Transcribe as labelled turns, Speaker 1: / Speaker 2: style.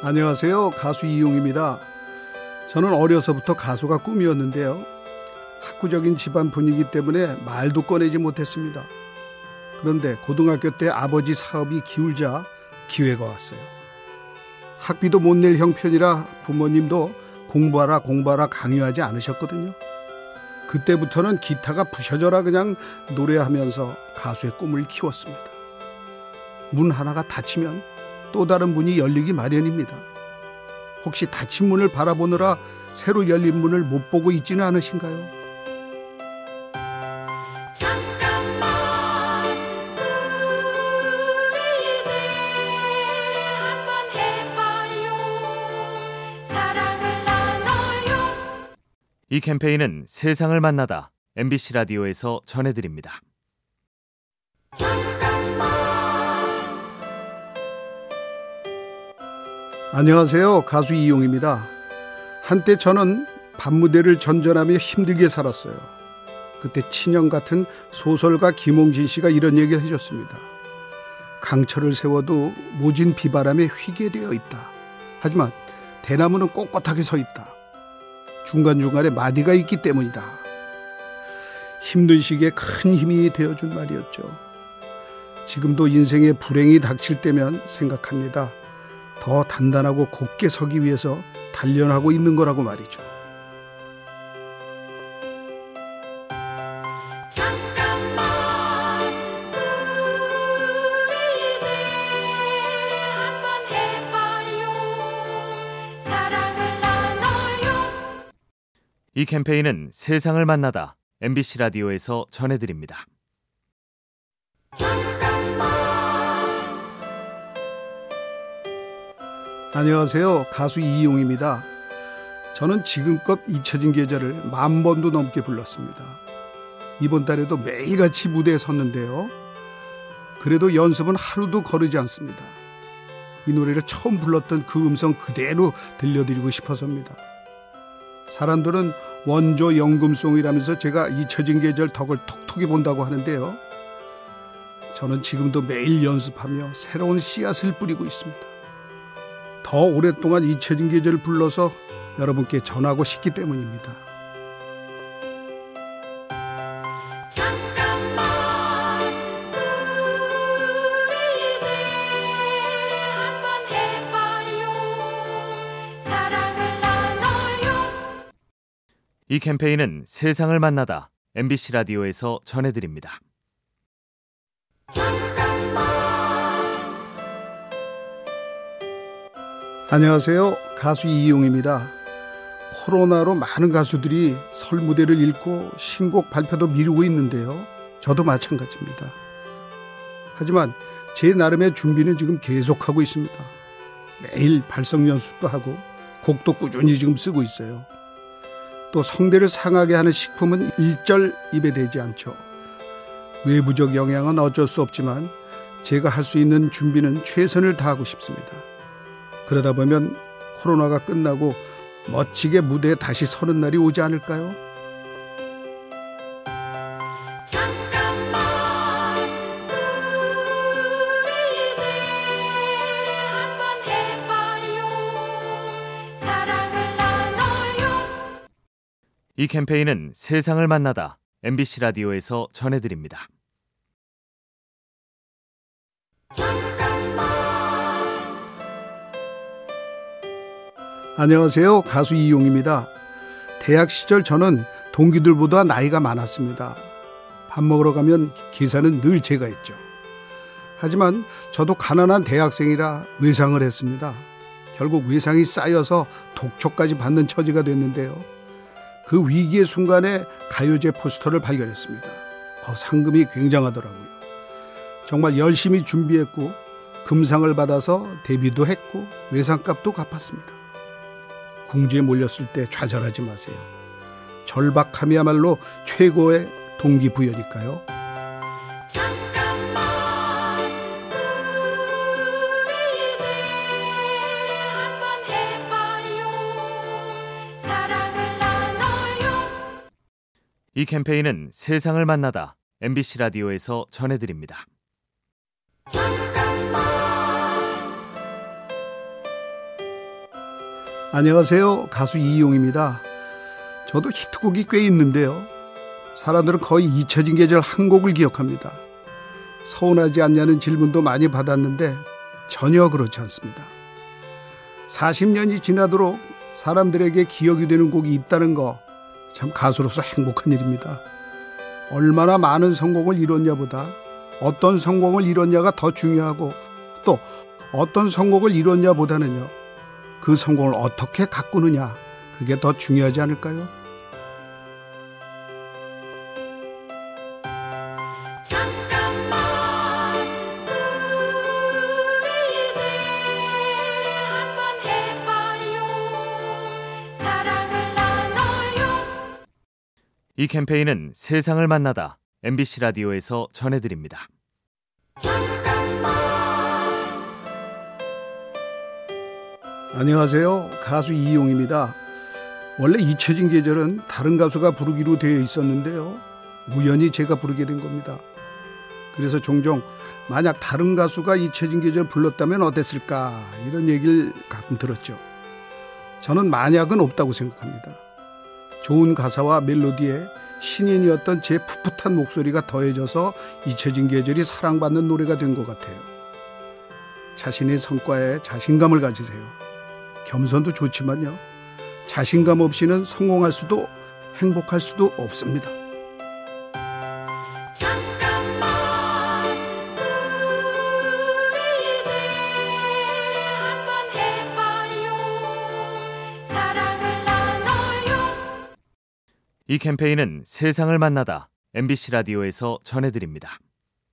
Speaker 1: 안녕하세요. 가수 이용입니다. 저는 어려서부터 가수가 꿈이었는데요. 학구적인 집안 분위기 때문에 말도 꺼내지 못했습니다. 그런데 고등학교 때 아버지 사업이 기울자 기회가 왔어요. 학비도 못 낼 형편이라 부모님도 공부하라 공부하라 강요하지 않으셨거든요. 그때부터는 기타가 부셔져라 그냥 노래하면서 가수의 꿈을 키웠습니다. 문 하나가 닫히면 또 다른 문이 열리기 마련입니다. 혹시 닫힌 문을 바라보느라 새로 열린 문을 못 보고 있지는 않으신가요?
Speaker 2: 잠깐만 우리 이제 한번 해봐요 사랑을 나눠요
Speaker 3: 이 캠페인은 세상을 만나다 MBC 라디오에서 전해드립니다.
Speaker 1: 안녕하세요. 가수 이용입니다. 한때 저는 밤무대를 전전하며 힘들게 살았어요. 그때 친형 같은 소설가 김홍진 씨가 이런 얘기를 해줬습니다. 강철을 세워도 모진 비바람에 휘게 되어 있다. 하지만 대나무는 꼿꼿하게 서 있다. 중간중간에 마디가 있기 때문이다. 힘든 시기에 큰 힘이 되어준 말이었죠. 지금도 인생에 불행이 닥칠 때면 생각합니다. 더 단단하고 곧게 서기 위해서 단련하고 있는 거라고 말이죠.
Speaker 2: 잠깐만 우리 이제 한번 해봐요 사랑을 나눠요
Speaker 3: 이 캠페인은 세상을 만나다 MBC 라디오에서 전해드립니다.
Speaker 1: 안녕하세요. 가수 이용입니다. 저는 지금껏 잊혀진 계절을 만 번도 넘게 불렀습니다. 이번 달에도 매일같이 무대에 섰는데요. 그래도 연습은 하루도 거르지 않습니다. 이 노래를 처음 불렀던 그 음성 그대로 들려드리고 싶어서입니다. 사람들은 원조 연금송이라면서 제가 잊혀진 계절 덕을 톡톡히 본다고 하는데요. 저는 지금도 매일 연습하며 새로운 씨앗을 뿌리고 있습니다. 더 오랫동안 잊혀진 계절을 불러서 여러분께 전하고 싶기 때문입니다.
Speaker 2: 잠깐만 우리 이제 한번 해봐요 사랑을 나눠요
Speaker 3: 이 캠페인은 세상을 만나다 MBC 라디오에서 전해드립니다.
Speaker 1: 안녕하세요. 가수 이용입니다. 코로나로 많은 가수들이 설 무대를 잃고 신곡 발표도 미루고 있는데요. 저도 마찬가지입니다. 하지만 제 나름의 준비는 지금 계속하고 있습니다. 매일 발성 연습도 하고 곡도 꾸준히 지금 쓰고 있어요. 또 성대를 상하게 하는 식품은 일절 입에 대지 않죠. 외부적 영향은 어쩔 수 없지만 제가 할 수 있는 준비는 최선을 다하고 싶습니다. 그러다 보면 코로나가 끝나고 멋지게 무대에 다시 서는 날이 오지 않을까요?
Speaker 2: 잠깐만 우리 이제 한번 해봐요 사랑을 나눠요
Speaker 3: 이 캠페인은 세상을 만나다 MBC 라디오에서 전해드립니다.
Speaker 1: 안녕하세요. 가수 이용입니다. 대학 시절 저는 동기들보다 나이가 많았습니다. 밥 먹으러 가면 계산은 늘 제가 했죠. 하지만 저도 가난한 대학생이라 외상을 했습니다. 결국 외상이 쌓여서 독초까지 받는 처지가 됐는데요. 그 위기의 순간에 가요제 포스터를 발견했습니다. 어, 상금이 굉장하더라고요. 정말 열심히 준비했고 금상을 받아서 데뷔도 했고 외상값도 갚았습니다. 궁지에 몰렸을 때 좌절하지 마세요. 절박함이야말로 최고의 동기부여니까요.
Speaker 2: 잠깐만 우리 이제 한번 해봐요 사랑을 나눠요
Speaker 3: 이 캠페인은 세상을 만나다 MBC 라디오에서 전해드립니다.
Speaker 1: 안녕하세요. 가수 이용입니다. 저도 히트곡이 꽤 있는데요. 사람들은 거의 잊혀진 계절 한 곡을 기억합니다. 서운하지 않냐는 질문도 많이 받았는데 전혀 그렇지 않습니다. 40년이 지나도록 사람들에게 기억이 되는 곡이 있다는 거 참 가수로서 행복한 일입니다. 얼마나 많은 성공을 이뤘냐보다 어떤 성공을 이뤘냐가 더 중요하고 또 어떤 성공을 이뤘냐보다는요. 그 성공을 어떻게 가꾸느냐 그게 더 중요하지 않을까요?
Speaker 2: 잠깐만 우리 이제 한번 해봐요 사랑을 나눠요
Speaker 3: 이 캠페인은 세상을 만나다 MBC 라디오에서 전해드립니다.
Speaker 1: 안녕하세요. 가수 이용입니다. 원래 잊혀진 계절은 다른 가수가 부르기로 되어 있었는데요. 우연히 제가 부르게 된 겁니다. 그래서 종종 만약 다른 가수가 잊혀진 계절 불렀다면 어땠을까 이런 얘기를 가끔 들었죠. 저는 만약은 없다고 생각합니다. 좋은 가사와 멜로디에 신인이었던 제 풋풋한 목소리가 더해져서 잊혀진 계절이 사랑받는 노래가 된 것 같아요. 자신의 성과에 자신감을 가지세요. 겸손도 좋지만요. 자신감 없이는 성공할 수도 행복할 수도 없습니다.
Speaker 2: 잠깐만 우리 이제 한번 해봐요 사랑을 나눠요
Speaker 3: 이 캠페인은 세상을 만나다 MBC 라디오에서 전해드립니다.